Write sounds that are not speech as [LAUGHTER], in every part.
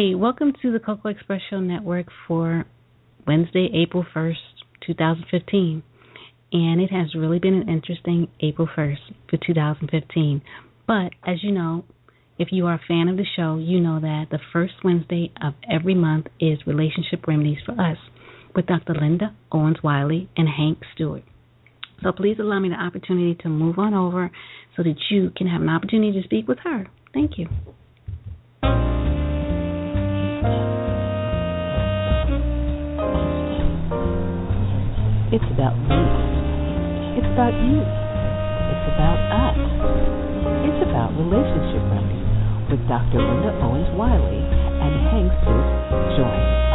Hey, welcome to the Cocoa Express Show Network for Wednesday, April 1st, 2015. And it has really been an interesting April 1st for 2015. But as you know, if you are a fan of the show, you know that the first Wednesday of every month is Relationship Remedies for Us with Dr. Linda Owens Wiley and Hank Stewart. So please allow me the opportunity to move on over so that you can have an opportunity to speak with her. Thank you. It's about me. It's about you. It's about us. It's about relationship remedies with Dr. Linda Owens Wiley and Hank Stewart.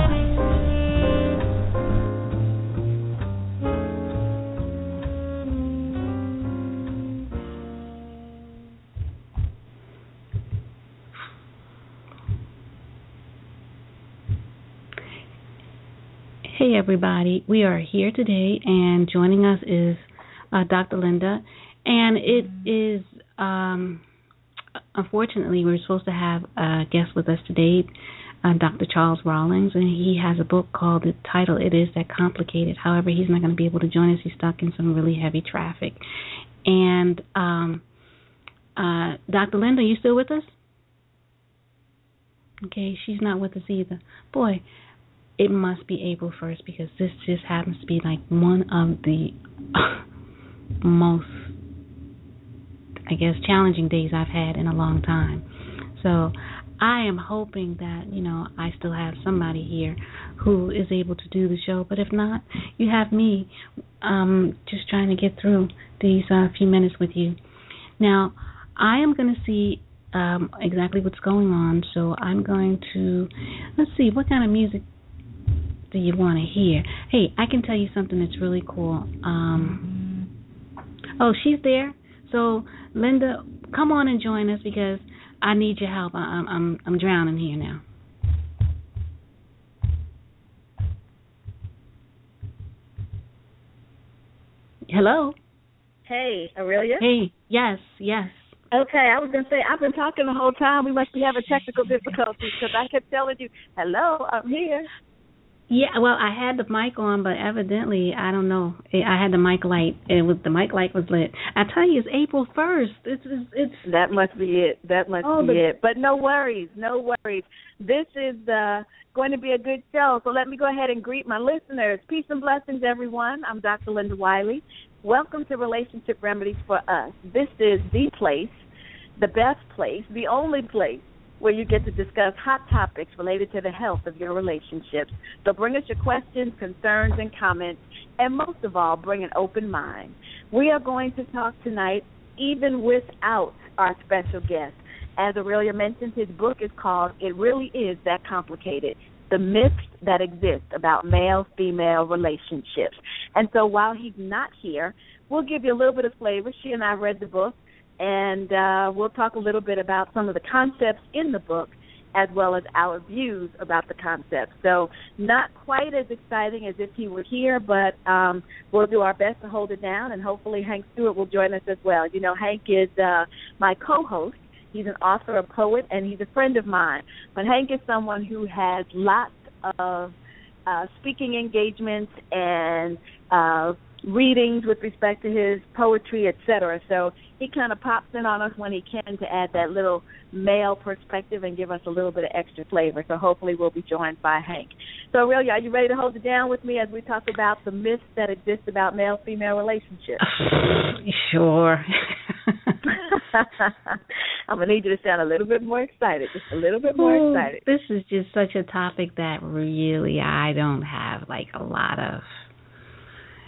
Everybody. We are here today, and joining us is uh, Dr. Linda. And it is, um, unfortunately, we're supposed to have a guest with us today, uh, Dr. Charles Rawlings, and he has a book called the title It Is That Complicated. However, he's not going to be able to join us. He's stuck in some really heavy traffic. And um, uh, Dr. Linda, are you still with us? Okay, she's not with us either. Boy, it must be April 1st because this just happens to be like one of the [LAUGHS] most, I guess, challenging days I've had in a long time. So I am hoping that, you know, I still have somebody here who is able to do the show. But if not, you have me um, just trying to get through these uh, few minutes with you. Now, I am going to see um, exactly what's going on. So I'm going to, let's see, what kind of music do you want to hear? Hey, I can tell you something that's really cool. Um, oh, she's there. So, Linda, come on and join us because I need your help. I, I'm I'm I'm drowning here now. Hello. Hey, Aurelia. Hey. Yes. Yes. Okay, I was gonna say I've been talking the whole time. We must be having technical difficulties because I kept telling you, "Hello, I'm here." Yeah, well, I had the mic on, but evidently, I don't know. I had the mic light. It was the mic light was lit. I tell you, it's April first. It's it's, it's That must be it. That must Oh, be but- it. But no worries, no worries. This is uh, going to be a good show. So let me go ahead and greet my listeners. Peace and blessings, everyone. I'm Dr. Linda Wiley. Welcome to Relationship Remedies for Us. This is the place, the best place, the only place where you get to discuss hot topics related to the health of your relationships. So bring us your questions, concerns, and comments, and most of all, bring an open mind. We are going to talk tonight even without our special guest. As Aurelia mentioned, his book is called It Really Is That Complicated The Myths That Exist About Male Female Relationships. And so while he's not here, we'll give you a little bit of flavor. She and I read the book, and uh, we'll talk a little bit about some of the concepts in the book as well as our views about the concept. So not quite as exciting as if he were here, but um, we'll do our best to hold it down, and hopefully Hank Stewart will join us as well. You know, Hank is uh, my co-host. He's an author, a poet, and he's a friend of mine. But Hank is someone who has lots of uh, speaking engagements and uh, readings with respect to his poetry, etc. So he kind of pops in on us when he can to add that little male perspective and give us a little bit of extra flavor. So hopefully we'll be joined by Hank. So Aurelia, are you ready to hold it down with me as we talk about the myths that exist about male-female relationships? [SIGHS] sure. [LAUGHS] I'm gonna need you to sound a little bit more excited, just a little bit more Ooh, excited. This is just such a topic that really I don't have like a lot of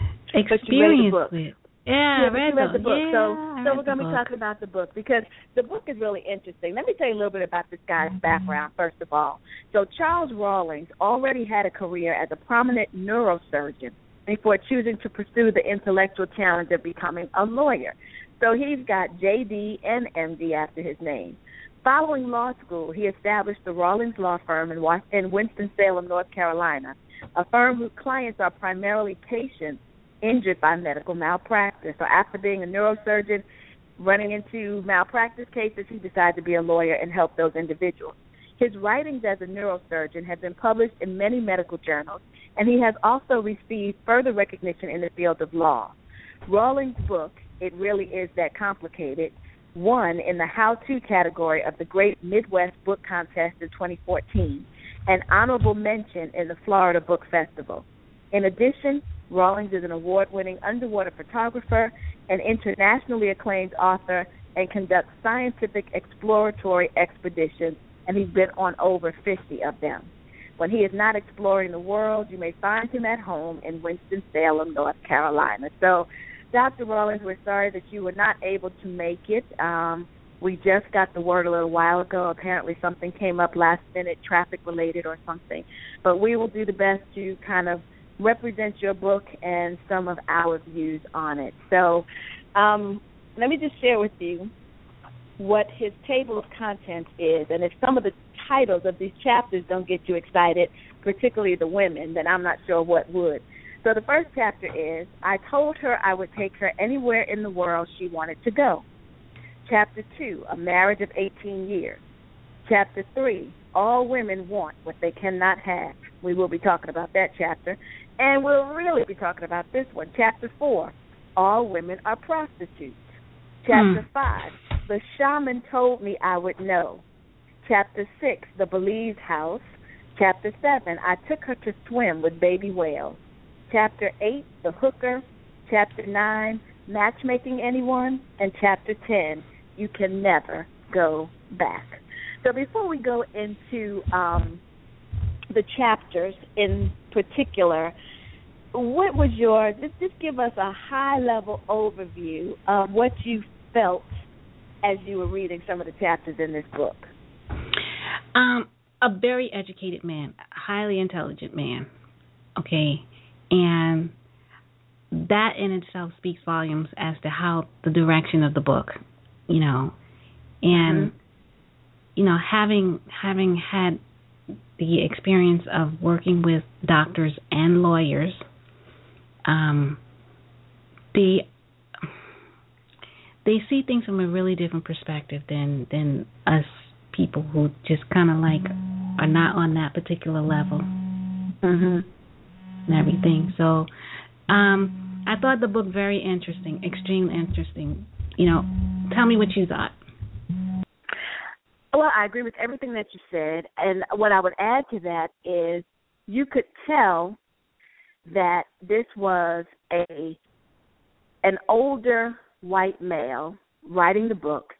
But you read the experience with. Yeah, yeah, read, read the, book. Yeah, so, so we're going to be book. talking about the book because the book is really interesting. Let me tell you a little bit about this guy's background first of all. So Charles Rawlings already had a career as a prominent neurosurgeon before choosing to pursue the intellectual challenge of becoming a lawyer. So he's got JD and MD after his name. Following law school, he established the Rawlings Law Firm in Winston-Salem, North Carolina, a firm whose clients are primarily patients injured by medical malpractice. So after being a neurosurgeon, running into malpractice cases, he decided to be a lawyer and help those individuals. His writings as a neurosurgeon have been published in many medical journals, and he has also received further recognition in the field of law. Rawlings' book, It Really Is That Complicated, won in the How To category of the Great Midwest Book Contest in 2014, and honorable mention in the Florida Book Festival. In addition, Rawlings is an award winning underwater photographer, an internationally acclaimed author, and conducts scientific exploratory expeditions, and he's been on over 50 of them. When he is not exploring the world, you may find him at home in Winston-Salem, North Carolina. So, Dr. Rawlings, we're sorry that you were not able to make it. Um, we just got the word a little while ago. Apparently, something came up last minute, traffic related or something. But we will do the best to kind of represent your book and some of our views on it. So, um, let me just share with you what his table of contents is, and if some of the titles of these chapters don't get you excited, particularly the women, then I'm not sure what would. So the first chapter is I told her I would take her anywhere in the world she wanted to go. Chapter 2, A Marriage of 18 Years. Chapter 3, All Women Want What They Cannot Have. We will be talking about that chapter. And we'll really be talking about this one. Chapter 4, All Women Are Prostitutes. Chapter Hmm. 5, The Shaman Told Me I Would Know. Chapter 6, The Belize House. Chapter 7, I Took Her to Swim with Baby Whales. Chapter 8, The Hooker. Chapter 9, Matchmaking Anyone. And Chapter 10, You Can Never Go Back. So before we go into um, the chapters in particular, what was your just, just give us a high level overview of what you felt as you were reading some of the chapters in this book? Um, a very educated man, highly intelligent man. Okay, and that in itself speaks volumes as to how the direction of the book, you know, and Mhm. You know having having had the experience of working with doctors and lawyers, um, they they see things from a really different perspective than than us people who just kind of like are not on that particular level Mhm. and everything. So, um, I thought the book very interesting, extremely interesting. You know, tell me what you thought. Well, I agree with everything that you said, and what I would add to that is you could tell that this was a an older white male writing the book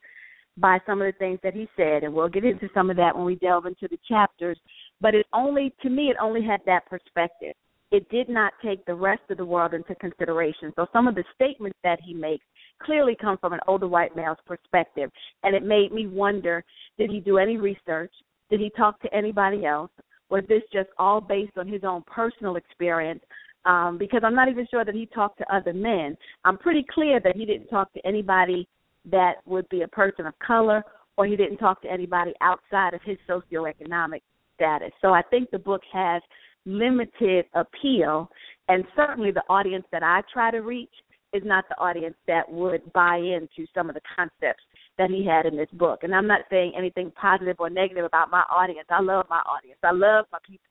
by some of the things that he said, and we'll get into some of that when we delve into the chapters. But it only, to me, it only had that perspective. It did not take the rest of the world into consideration. So some of the statements that he makes clearly come from an older white male's perspective, and it made me wonder: Did he do any research? Did he talk to anybody else? Was this just all based on his own personal experience? Um, because I'm not even sure that he talked to other men. I'm pretty clear that he didn't talk to anybody that would be a person of color, or he didn't talk to anybody outside of his socioeconomic status. So I think the book has limited appeal, and certainly the audience that I try to reach is not the audience that would buy into some of the concepts that he had in this book. And I'm not saying anything positive or negative about my audience. I love my audience. I love my people.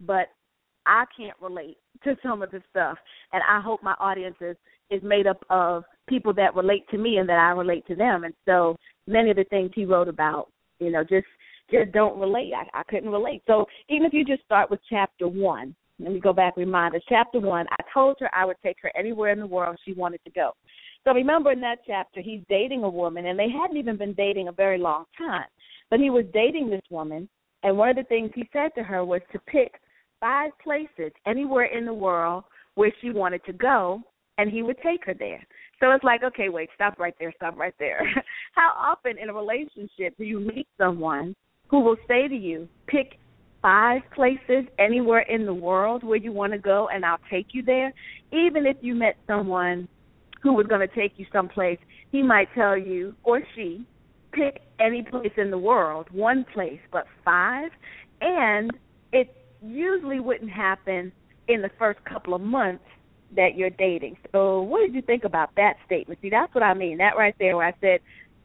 But I can't relate to some of the stuff, and I hope my audience is is made up of people that relate to me and that I relate to them. And so many of the things he wrote about, you know, just just don't relate. I, I couldn't relate. So even if you just start with chapter one, let me go back. Remind us, chapter one. I told her I would take her anywhere in the world she wanted to go. So remember in that chapter, he's dating a woman, and they hadn't even been dating a very long time, but he was dating this woman, and one of the things he said to her was to pick five places anywhere in the world where she wanted to go and he would take her there. So it's like, okay, wait, stop right there, stop right there. [LAUGHS] How often in a relationship do you meet someone who will say to you, pick five places anywhere in the world where you want to go and I'll take you there? Even if you met someone who was going to take you someplace, he might tell you, or she, pick any place in the world, one place, but five. And it usually wouldn't happen in the first couple of months that you're dating. So, what did you think about that statement? See, that's what I mean. That right there, where I said,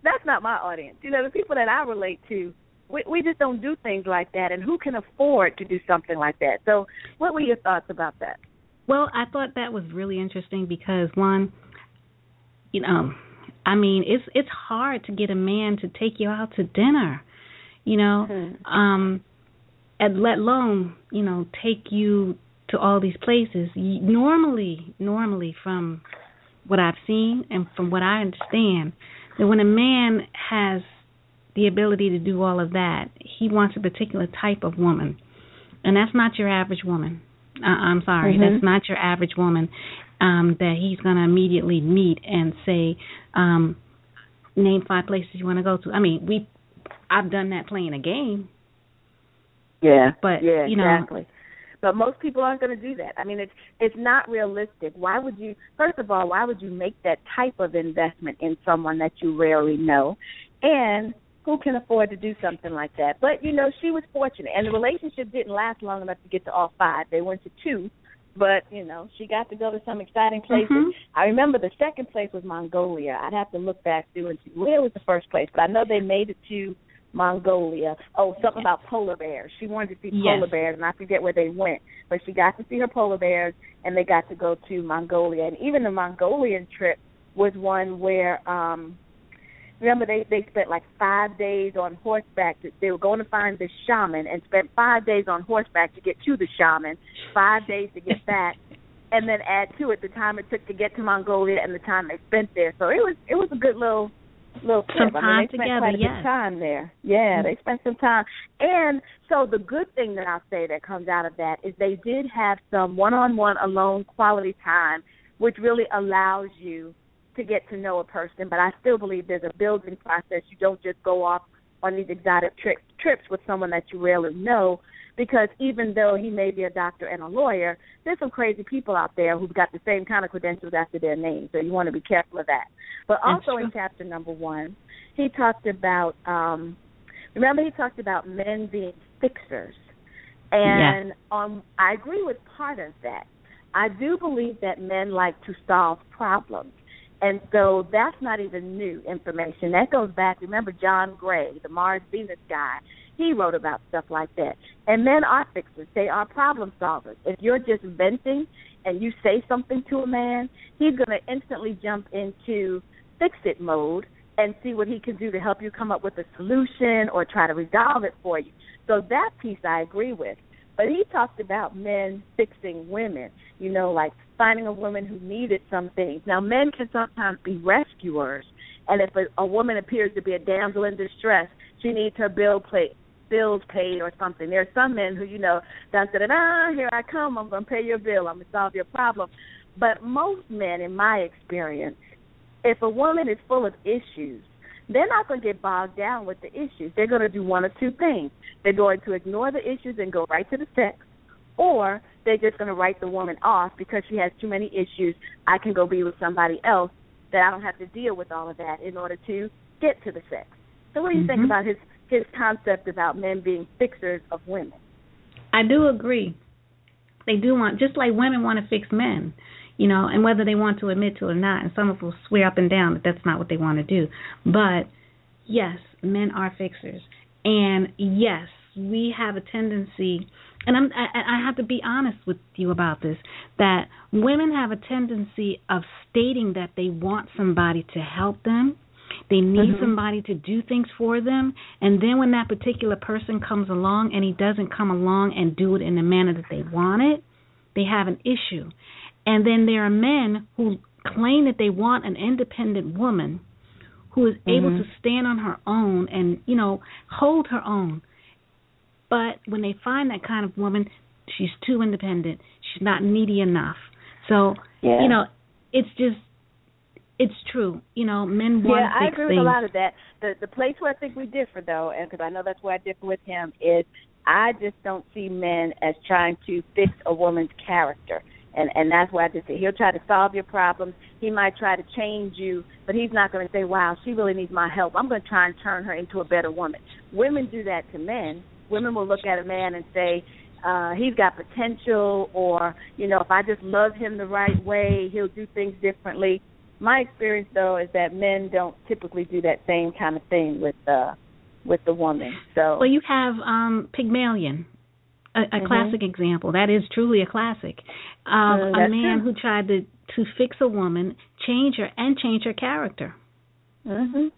that's not my audience. You know, the people that I relate to, we, we just don't do things like that. And who can afford to do something like that? So, what were your thoughts about that? Well, I thought that was really interesting because one, you know, I mean, it's it's hard to get a man to take you out to dinner, you know, mm-hmm. um, and let alone you know take you to all these places. Normally, normally from what I've seen and from what I understand, that when a man has the ability to do all of that, he wants a particular type of woman, and that's not your average woman. Uh, I'm sorry, mm-hmm. that's not your average woman um, that he's going to immediately meet and say, um, "Name five places you want to go to." I mean, we, I've done that playing a game. Yeah, but yeah, you know, exactly. But most people aren't going to do that. I mean, it's it's not realistic. Why would you? First of all, why would you make that type of investment in someone that you rarely know? And who can afford to do something like that? But you know, she was fortunate, and the relationship didn't last long enough to get to all five. They went to two, but you know, she got to go to some exciting places. Mm-hmm. I remember the second place was Mongolia. I'd have to look back through and see where was the first place, but I know they made it to Mongolia. Oh, something about polar bears. She wanted to see yes. polar bears, and I forget where they went, but she got to see her polar bears, and they got to go to Mongolia. And even the Mongolian trip was one where, um remember, they they spent like five days on horseback. They were going to find the shaman and spent five days on horseback to get to the shaman, five days to get back. [LAUGHS] and then add to it the time it took to get to Mongolia and the time they spent there. So it was it was a good little little Some trip. time I mean, they spent together, quite a yes. bit time there. Yeah, they mm-hmm. spent some time. And so the good thing that I'll say that comes out of that is they did have some one-on-one alone quality time, which really allows you to get to know a person. But I still believe there's a building process. You don't just go off on these exotic trips trips with someone that you rarely know because even though he may be a doctor and a lawyer, there's some crazy people out there who've got the same kind of credentials after their name. So you want to be careful of that. But also in chapter number one, he talked about um remember he talked about men being fixers. And um I agree with part of that. I do believe that men like to solve problems. And so that's not even new information. That goes back, remember John Gray, the Mars Venus guy he wrote about stuff like that. And men are fixers. They are problem solvers. If you're just venting and you say something to a man, he's going to instantly jump into fix it mode and see what he can do to help you come up with a solution or try to resolve it for you. So that piece I agree with. But he talked about men fixing women, you know, like finding a woman who needed some things. Now, men can sometimes be rescuers, and if a, a woman appears to be a damsel in distress, she needs her bill plate bills paid or something. There are some men who, you know, da da da, here I come, I'm going to pay your bill, I'm going to solve your problem. But most men, in my experience, if a woman is full of issues, they're not going to get bogged down with the issues. They're going to do one of two things. They're going to ignore the issues and go right to the sex, or they're just going to write the woman off because she has too many issues. I can go be with somebody else that I don't have to deal with all of that in order to get to the sex. So, what do you mm-hmm. think about his his concept about men being fixers of women. I do agree. They do want, just like women want to fix men, you know, and whether they want to admit to it or not, and some of them swear up and down that that's not what they want to do. But yes, men are fixers, and yes, we have a tendency, and I'm, I, I have to be honest with you about this, that women have a tendency of stating that they want somebody to help them they need mm-hmm. somebody to do things for them. And then when that particular person comes along and he doesn't come along and do it in the manner that they want it, they have an issue. And then there are men who claim that they want an independent woman who is mm-hmm. able to stand on her own and, you know, hold her own. But when they find that kind of woman, she's too independent. She's not needy enough. So, yeah. you know, it's just it's true. You know, men want yeah, to I agree things. with a lot of that. The the place where I think we differ, though, and because I know that's where I differ with him, is I just don't see men as trying to fix a woman's character, and and that's why I just say he'll try to solve your problems. He might try to change you, but he's not going to say, "Wow, she really needs my help. I'm going to try and turn her into a better woman." Women do that to men. Women will look at a man and say, uh he's got potential or you know if i just love him the right way he'll do things differently my experience though is that men don't typically do that same kind of thing with uh with the woman so Well, you have um Pygmalion, a, a Mhm. classic example. That is truly a classic of Uh, a man true. who tried to to fix a woman, change her, and change her character. mhm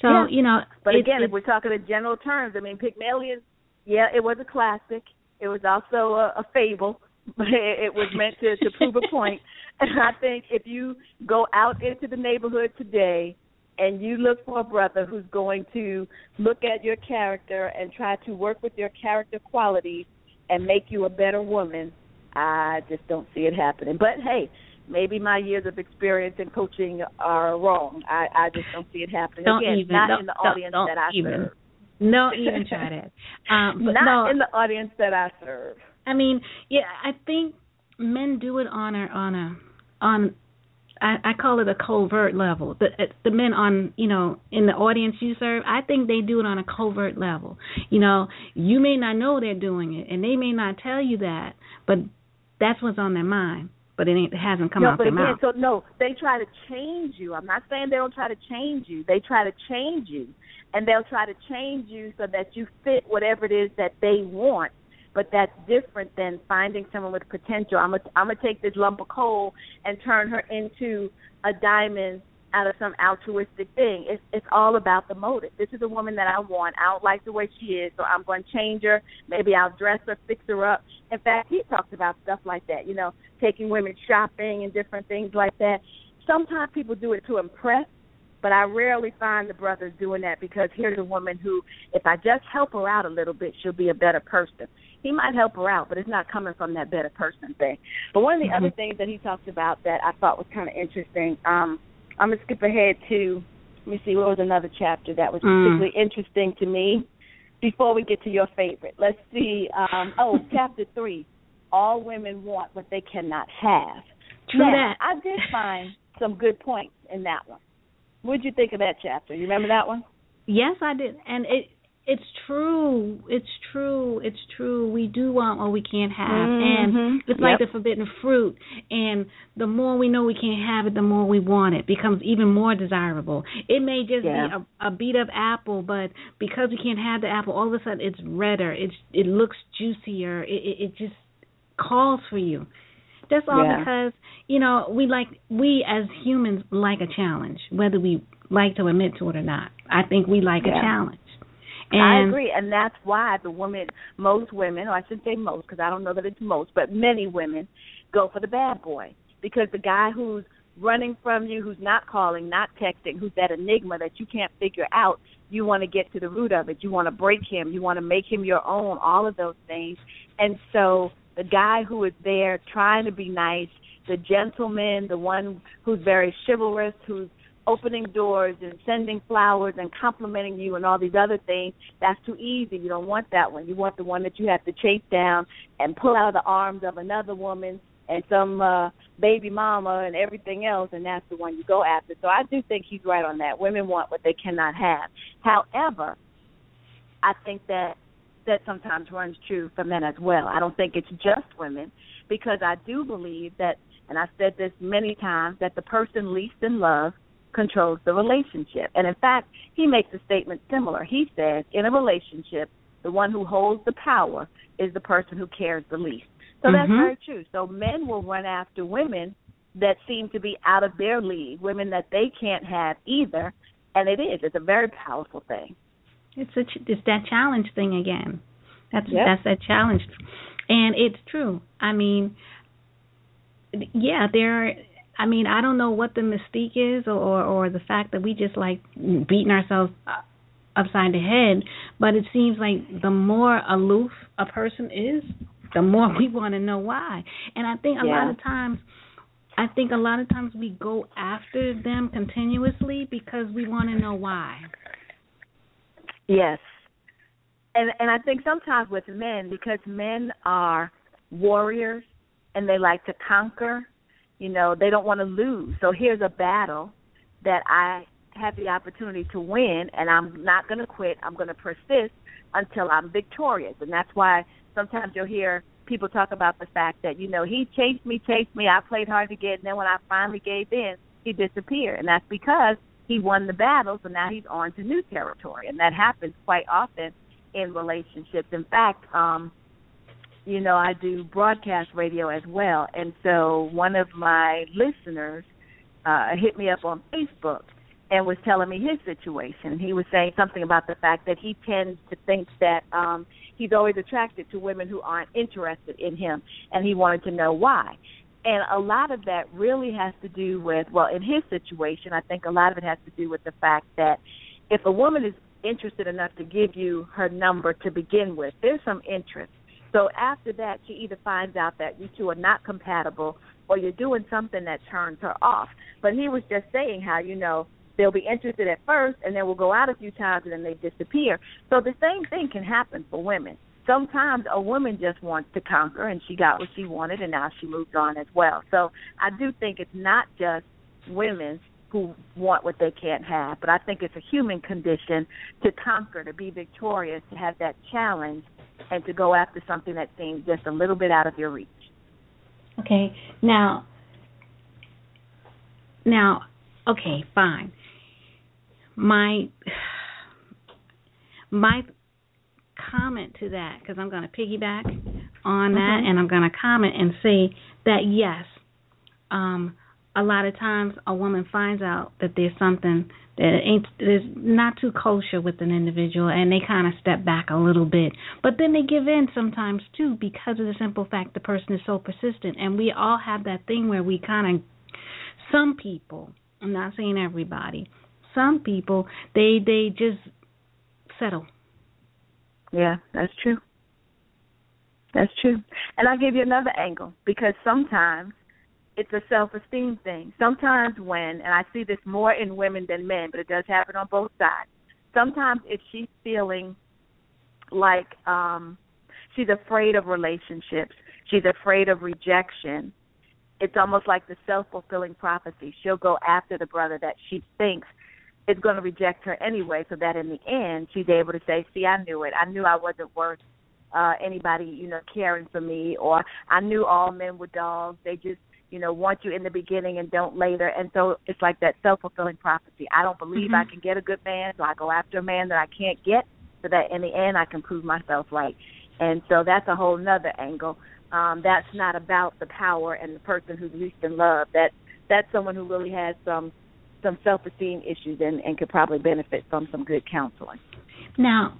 So Yeah. you know, but it's, again if we're talking in general terms i mean pygmalion yeah it was a classic it was also a, a fable [LAUGHS] but it, it was meant to to prove a point [LAUGHS] and i think if you go out into the neighborhood today and you look for a brother who's going to look at your character and try to work with your character qualities and make you a better woman, I just don't see it happening. But hey, maybe my years of experience in coaching are wrong. I, I just don't see it happening. Don't Again, even- not don't- in the don't- audience don't that I even. serve. no even try that. [LAUGHS] Um, but not no, in the audience that I serve. I mean, yeah, I think men do it on a on a on I, I call it a covert level. The the men on you know in the audience you serve, I think they do it on a covert level. You know, you may not know they're doing it, and they may not tell you that, but that's what's on their mind. But it, ain't, it hasn't come no, out but their again, mouth. so no, they try to change you. I'm not saying they don't try to change you. They try to change you, and they'll try to change you so that you fit whatever it is that they want. But that's different than finding someone with potential. I'm gonna I'm gonna take this lump of coal and turn her into a diamond out of some altruistic thing. It's it's all about the motive. This is a woman that I want. I don't like the way she is, so I'm going to change her. Maybe I'll dress her, fix her up. In fact, he talks about stuff like that. You know, taking women shopping and different things like that. Sometimes people do it to impress, but I rarely find the brothers doing that because here's a woman who, if I just help her out a little bit, she'll be a better person. He might help her out, but it's not coming from that better person thing. But one of the Mhm. other things that he talked about that I thought was kind of interesting, um, I'm gonna skip ahead to let me see what was another chapter that was Mm. particularly interesting to me before we get to your favorite. Let's see. Um, oh, [LAUGHS] chapter three. All women want what they cannot have. True now, that. I did find some good points in that one. What did you think of that chapter? You remember that one? Yes, I did, and it it's true. It's true. It's true. We do want what we can't have, Mhm. and it's like Yep. the forbidden fruit. And the more we know we can't have it, the more we want it. Becomes even more desirable. It may just Yeah. be a, a beat up apple, but because we can't have the apple, all of a sudden it's redder. It's it looks juicier. It it, it just calls for you. That's all Yeah. because you know we like we as humans like a challenge, whether we like to admit to it or not. I think we like Yeah. a challenge. And I agree, and that's why the women, most women, or I should say most, because I don't know that it's most, but many women go for the bad boy because the guy who's running from you, who's not calling, not texting, who's that enigma that you can't figure out, you want to get to the root of it. You want to break him. You want to make him your own. All of those things, and so the guy who is there trying to be nice, the gentleman, the one who's very chivalrous, who's opening doors and sending flowers and complimenting you and all these other things, that's too easy. You don't want that one. You want the one that you have to chase down and pull out of the arms of another woman and some uh baby mama and everything else and that's the one you go after. So I do think he's right on that. Women want what they cannot have. However, I think that that sometimes runs true for men as well. I don't think it's just women because I do believe that and I've said this many times that the person least in love controls the relationship. And in fact, he makes a statement similar. He says, in a relationship, the one who holds the power is the person who cares the least. So that's Mhm. very true. So men will run after women that seem to be out of their league, women that they can't have either. And it is. It's a very powerful thing. It's a ch- it's that challenge thing again. That's Yep. that's that challenge, and it's true. I mean, yeah, there. Are, I mean, I don't know what the mystique is, or or the fact that we just like beating ourselves upside the head, but it seems like the more aloof a person is, the more [LAUGHS] we want to know why. And I think a Yeah. lot of times, I think a lot of times we go after them continuously because we want to know why. Yes. And and I think sometimes with men because men are warriors and they like to conquer, you know, they don't want to lose. So here's a battle that I have the opportunity to win and I'm not going to quit. I'm going to persist until I'm victorious. And that's why sometimes you'll hear people talk about the fact that, you know, he chased me, chased me, I played hard to get and then when I finally gave in, he disappeared. And that's because he won the battle, so now he's on to new territory. And that happens quite often in relationships. In fact, um, you know, I do broadcast radio as well. And so one of my listeners uh, hit me up on Facebook and was telling me his situation. He was saying something about the fact that he tends to think that um he's always attracted to women who aren't interested in him and he wanted to know why. And a lot of that really has to do with well, in his situation, I think a lot of it has to do with the fact that if a woman is interested enough to give you her number to begin with, there's some interest. So after that, she either finds out that you two are not compatible or you're doing something that turns her off. But he was just saying how, you know, they'll be interested at first and then we'll go out a few times and then they disappear. So the same thing can happen for women. Sometimes a woman just wants to conquer and she got what she wanted and now she moves on as well. So I do think it's not just women who want what they can't have, but I think it's a human condition to conquer, to be victorious, to have that challenge and to go after something that seems just a little bit out of your reach. Okay. Now now okay, fine my [SIGHS] my comment to that because I'm going to piggyback on that mm-hmm. and I'm going to comment and say that yes, um, a lot of times a woman finds out that there's something that ain't is not too kosher with an individual and they kind of step back a little bit but then they give in sometimes too because of the simple fact the person is so persistent and we all have that thing where we kind of some people I'm not saying everybody some people they they just settle. Yeah, that's true. That's true. And I'll give you another angle because sometimes it's a self esteem thing. Sometimes when and I see this more in women than men, but it does happen on both sides. Sometimes if she's feeling like um she's afraid of relationships, she's afraid of rejection, it's almost like the self fulfilling prophecy. She'll go after the brother that she thinks is going to reject her anyway, so that in the end she's able to say, "See, I knew it. I knew I wasn't worth uh anybody, you know, caring for me, or I knew all men were dogs. They just, you know, want you in the beginning and don't later." And so it's like that self fulfilling prophecy. I don't believe mm-hmm. I can get a good man, so I go after a man that I can't get, so that in the end I can prove myself right. And so that's a whole nother angle. Um, that's not about the power and the person who's least in love. That that's someone who really has some some self esteem issues and, and could probably benefit from some good counseling. Now,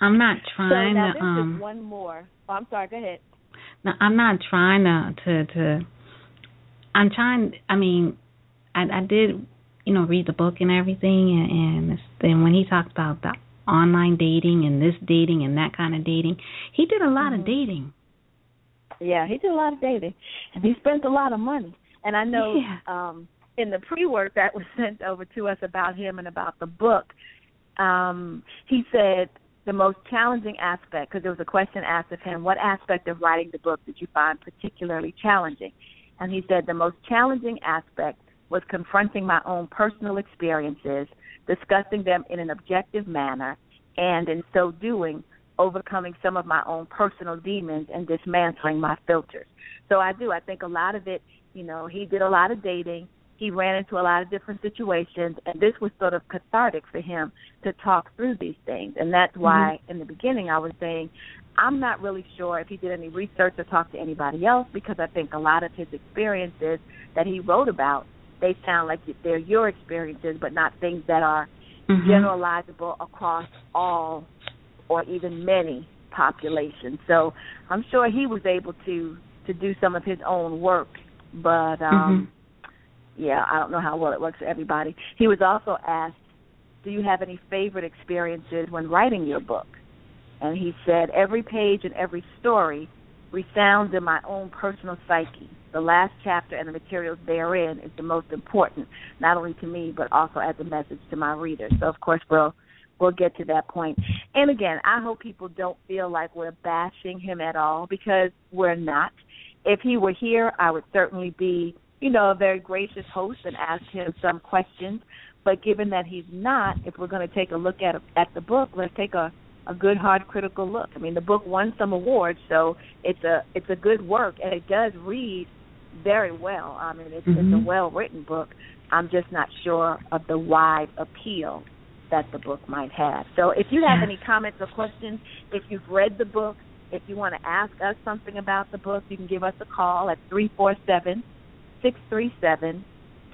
I'm not trying so now to. This um, is one more. Oh, I'm sorry. Go ahead. No, I'm not trying to to to. I'm trying. I mean, I, I did, you know, read the book and everything, and, and then when he talked about the online dating and this dating and that kind of dating, he did a lot mm-hmm. of dating. Yeah, he did a lot of dating, and he spent a lot of money. And I know yeah. um in the pre-work that was sent over to us about him and about the book, um, he said the most challenging aspect, because there was a question asked of him, what aspect of writing the book did you find particularly challenging? And he said the most challenging aspect was confronting my own personal experiences, discussing them in an objective manner, and in so doing, overcoming some of my own personal demons and dismantling my filters. So I do. I think a lot of it, you know, he did a lot of dating he ran into a lot of different situations and this was sort of cathartic for him to talk through these things and that's why mm-hmm. in the beginning I was saying I'm not really sure if he did any research or talked to anybody else because I think a lot of his experiences that he wrote about they sound like they're your experiences but not things that are mm-hmm. generalizable across all or even many populations. So I'm sure he was able to to do some of his own work, but um mm-hmm yeah, I don't know how well it works for everybody. He was also asked, "Do you have any favorite experiences when writing your book?" And he said, "Every page and every story resounds in my own personal psyche, the last chapter and the materials therein is the most important, not only to me but also as a message to my readers. So of course we'll we'll get to that point. And again, I hope people don't feel like we're bashing him at all because we're not. If he were here, I would certainly be, you know, a very gracious host and ask him some questions. But given that he's not, if we're going to take a look at at the book, let's take a a good hard critical look. I mean, the book won some awards, so it's a it's a good work and it does read very well. I mean, it's, mm-hmm. it's a well written book. I'm just not sure of the wide appeal that the book might have. So if you have any comments or questions, if you've read the book, if you want to ask us something about the book, you can give us a call at three four seven six three seven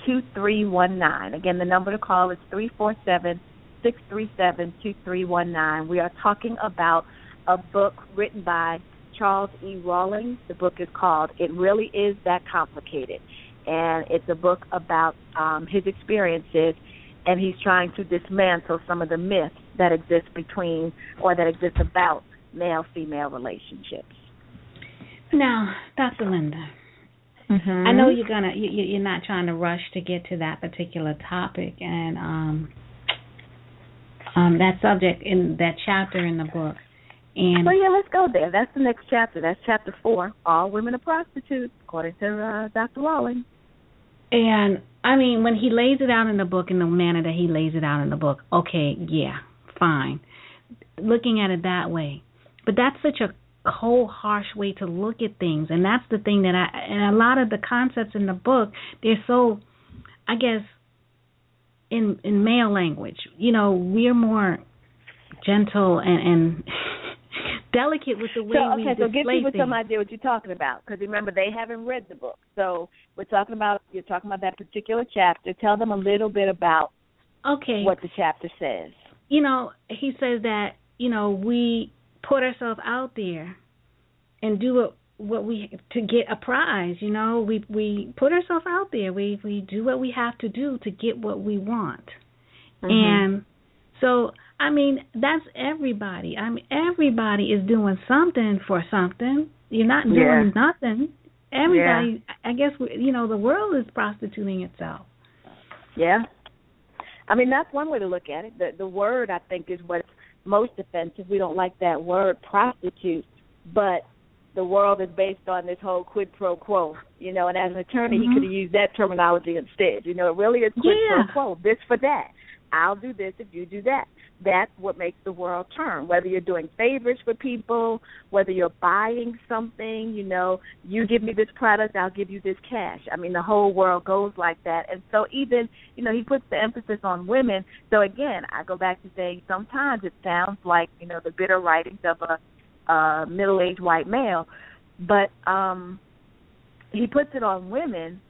two three one nine. Again, the number to call is three four seven six three seven two three one nine. We are talking about a book written by Charles E. Rawlings. The book is called It Really Is That Complicated. And it's a book about um, his experiences and he's trying to dismantle some of the myths that exist between or that exist about male female relationships. Now, Dr. Linda, mm-hmm. I know you're gonna you, you're not trying to rush to get to that particular topic and um um that subject in that chapter in the book. And well, yeah, let's go there. That's the next chapter. That's chapter four. All women are prostitutes, according to uh, Dr. Rawlings. And I mean, when he lays it out in the book in the manner that he lays it out in the book, okay, yeah, fine. Looking at it that way. But that's such a cold, harsh way to look at things. And that's the thing that I, and a lot of the concepts in the book, they're so, I guess, in in male language. You know, we're more gentle and and [LAUGHS] delicate with the way so, we okay, so give people things. some idea what you're talking about, because remember they haven't read the book. So we're talking about you're talking about that particular chapter. Tell them a little bit about okay what the chapter says. You know, he says that you know we put ourselves out there and do what what we to get a prize. You know, we we put ourselves out there. We we do what we have to do to get what we want, mm-hmm. and so I mean, that's everybody. I mean, everybody is doing something for something. You're not doing yeah. nothing. Everybody, yeah. I guess, you know, the world is prostituting itself. Yeah. I mean, that's one way to look at it. The the word I think is what's most offensive. We don't like that word prostitute, but the world is based on this whole quid pro quo, you know, and as an attorney mm-hmm. he could have used that terminology instead. You know, it really is quid yeah. pro quo, this for that. I'll do this if you do that that's what makes the world turn. Whether you're doing favors for people, whether you're buying something, you know, you give me this product, I'll give you this cash. I mean, the whole world goes like that. And so even, you know, he puts the emphasis on women. So again, I go back to saying sometimes it sounds like, you know, the bitter writings of a uh middle-aged white male, but um he puts it on women,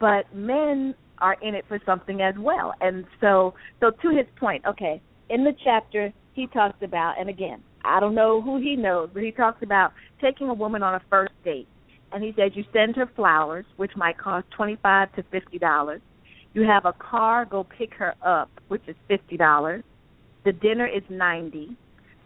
but men are in it for something as well. And so so to his point, okay, in the chapter he talks about, and again, I don't know who he knows, but he talks about taking a woman on a first date. And he says you send her flowers, which might cost twenty five to fifty dollars. You have a car go pick her up, which is fifty dollars. The dinner is ninety.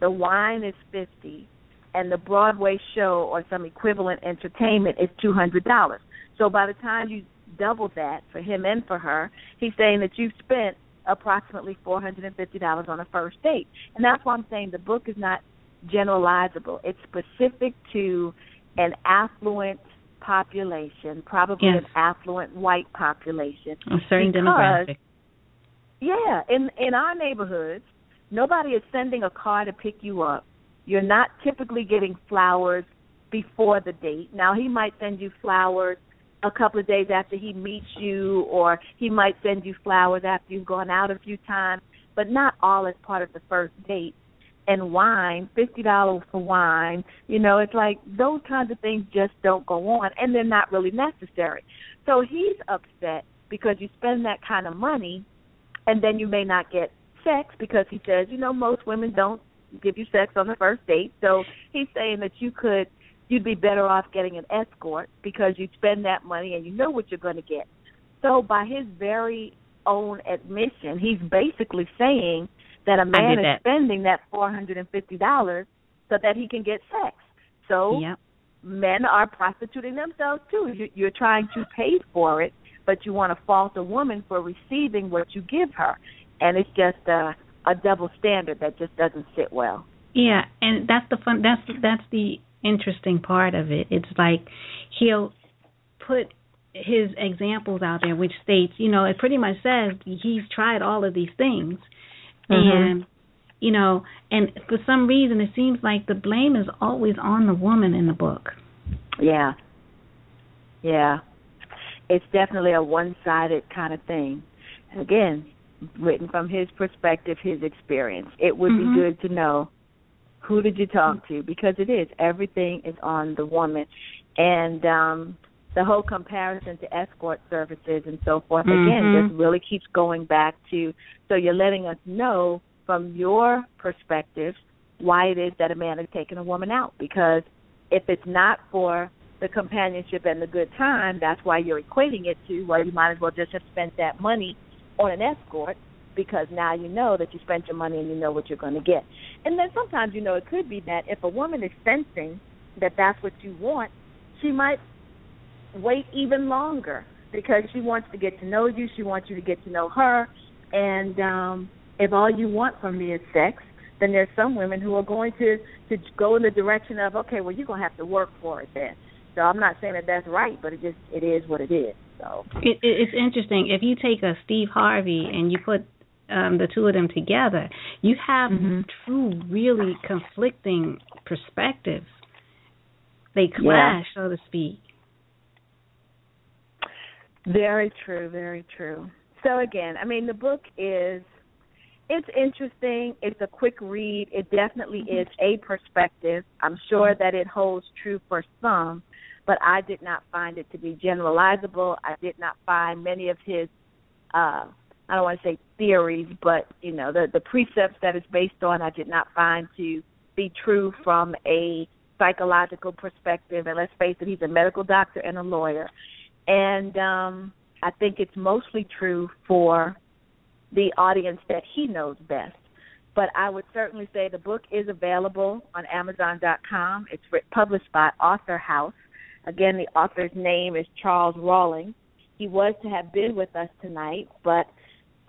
The wine is fifty, and the Broadway show or some equivalent entertainment is two hundred dollars. So by the time you double that for him and for her, he's saying that you've spent approximately $450 on a first date. And that's why I'm saying the book is not generalizable. It's specific to an affluent population, probably yes. an affluent white population. A certain because, demographic. Yeah, in in our neighborhoods, nobody is sending a car to pick you up. You're not typically getting flowers before the date. Now he might send you flowers a couple of days after he meets you, or he might send you flowers after you've gone out a few times, but not all as part of the first date. And wine, fifty dollars for wine, you know, it's like those kinds of things just don't go on, and they're not really necessary. So he's upset because you spend that kind of money, and then you may not get sex because he says, you know, most women don't give you sex on the first date. So he's saying that you could you'd be better off getting an escort because you'd spend that money and you know what you're going to get. So by his very own admission, he's basically saying that a man is that. spending that four hundred and fifty dollars so that he can get sex. So yep. men are prostituting themselves too. You, you're trying to pay for it, but you want to fault a woman for receiving what you give her, and it's just a, a double standard that just doesn't sit well. Yeah, and that's the fun. That's that's the interesting part of it. It's like he'll put his examples out there, which states, you know, it pretty much says he's tried all of these things, mm-hmm. and you know, and for some reason it seems like the blame is always on the woman in the book. Yeah. Yeah. It's definitely a one-sided kind of thing. Again, written from his perspective, his experience. It would mm-hmm. be good to know who did you talk to because it is everything is on the woman. And um the whole comparison to escort services and so forth mm-hmm. again just really keeps going back to so you're letting us know from your perspective why it is that a man is taking a woman out because if it's not for the companionship and the good time, that's why you're equating it to well you might as well just have spent that money on an escort because now you know that you spent your money and you know what you're going to get. And then sometimes you know it could be that if a woman is sensing that that's what you want, she might wait even longer because she wants to get to know you, she wants you to get to know her, and um if all you want from me is sex, then there's some women who are going to to go in the direction of okay, well you're gonna have to work for it then. So I'm not saying that that's right, but it just it is what it is. So it, it's interesting if you take a Steve Harvey and you put um the two of them together, you have mm-hmm. two really conflicting perspectives. They clash, yeah. so to speak. Very true, very true. So again, I mean the book is it's interesting. It's a quick read. It definitely mm-hmm. is a perspective. I'm sure that it holds true for some, but I did not find it to be generalizable. I did not find many of his uh I don't want to say theories, but you know, the the precepts that it's based on I did not find to be true from a psychological perspective. And let's face it, he's a medical doctor and a lawyer. And um I think it's mostly true for the audience that he knows best. But I would certainly say the book is available on Amazon.com. It's published by Author House. Again, the author's name is Charles Rawling. He was to have been with us tonight, but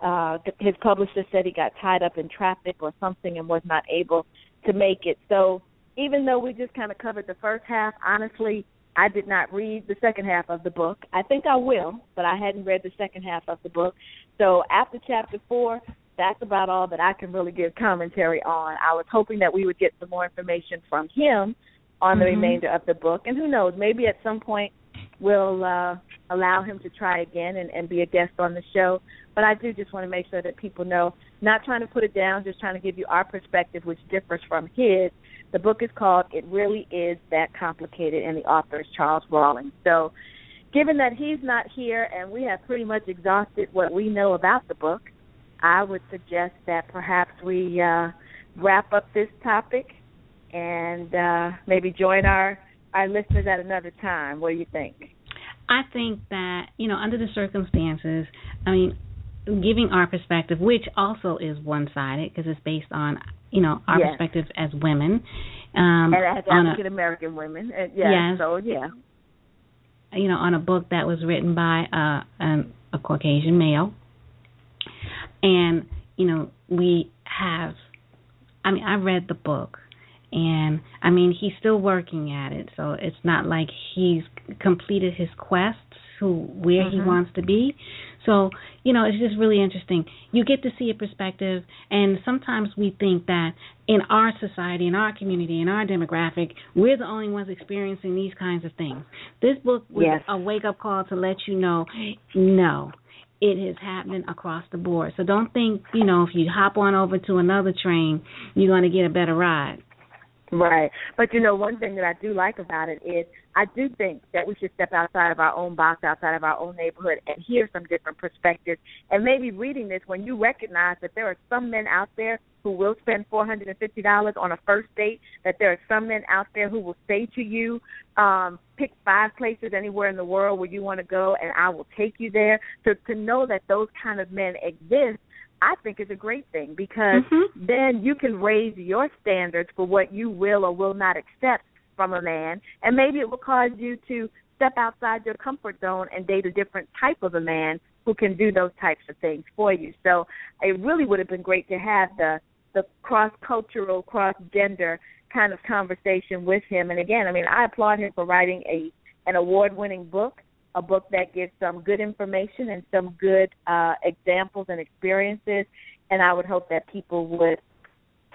uh, his publisher said he got tied up in traffic or something and was not able to make it. So even though we just kind of covered the first half, honestly, I did not read the second half of the book. I think I will, but I hadn't read the second half of the book. So after chapter four, that's about all that I can really give commentary on. I was hoping that we would get some more information from him on the mm-hmm. remainder of the book, and who knows, maybe at some point we'll uh, allow him to try again and, and be a guest on the show. But I do just want to make sure that people know, not trying to put it down, just trying to give you our perspective, which differs from his, the book is called It Really Is That Complicated, and the author is Charles Rawling. So, given that he's not here and we have pretty much exhausted what we know about the book, I would suggest that perhaps we uh, wrap up this topic and uh, maybe join our, our listeners at another time. What do you think? I think that, you know, under the circumstances, I mean, giving our perspective, which also is one sided because it's based on you know our yes. perspectives as women, um, and as African American women. Uh, yeah, yes, so yeah, you know, on a book that was written by uh, um, a Caucasian male, and you know we have. I mean, I read the book, and I mean he's still working at it, so it's not like he's completed his quest to where mm-hmm. he wants to be. So, you know, it's just really interesting. You get to see a perspective, and sometimes we think that in our society, in our community, in our demographic, we're the only ones experiencing these kinds of things. This book was yes. a wake up call to let you know no, it is happening across the board. So don't think, you know, if you hop on over to another train, you're going to get a better ride. Right. But you know, one thing that I do like about it is I do think that we should step outside of our own box, outside of our own neighborhood, and hear some different perspectives. And maybe reading this, when you recognize that there are some men out there who will spend four hundred and fifty dollars on a first date, that there are some men out there who will say to you, um, "Pick five places anywhere in the world where you want to go, and I will take you there." To to know that those kind of men exist I think is a great thing because mm-hmm. then you can raise your standards for what you will or will not accept from a man, and maybe it will cause you to step outside your comfort zone and date a different type of a man who can do those types of things for you. So it really would have been great to have the the cross cultural, cross gender kind of conversation with him. And again, I mean, I applaud him for writing a an award winning book, a book that gives some good information and some good uh, examples and experiences. And I would hope that people would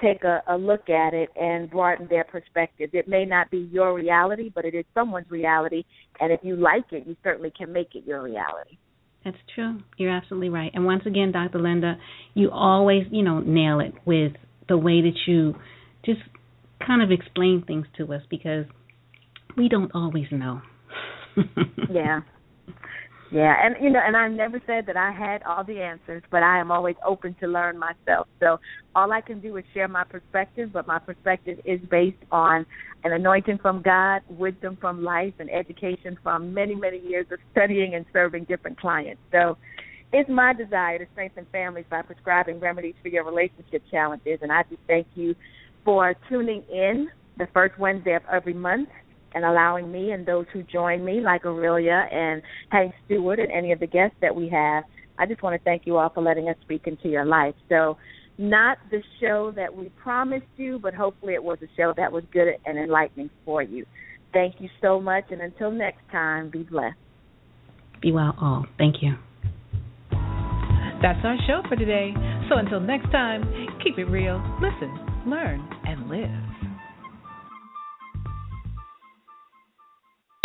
take a, a look at it and broaden their perspective. It may not be your reality, but it is someone's reality. And if you like it, you certainly can make it your reality. That's true. You're absolutely right. And once again, Dr. Linda, you always, you know, nail it with the way that you just kind of explain things to us because we don't always know. Yeah. Yeah, and you know, and I never said that I had all the answers, but I am always open to learn myself. So all I can do is share my perspective, but my perspective is based on an anointing from God, wisdom from life, and education from many, many years of studying and serving different clients. So it's my desire to strengthen families by prescribing remedies for your relationship challenges, and I just thank you for tuning in the first Wednesday of every month and allowing me and those who join me, like Aurelia and Hank Stewart and any of the guests that we have. I just want to thank you all for letting us speak into your life. So, not the show that we promised you, but hopefully it was a show that was good and enlightening for you. Thank you so much, and until next time, be blessed. Be well, all. Thank you. That's our show for today. So until next time, keep it real, listen, learn, and live.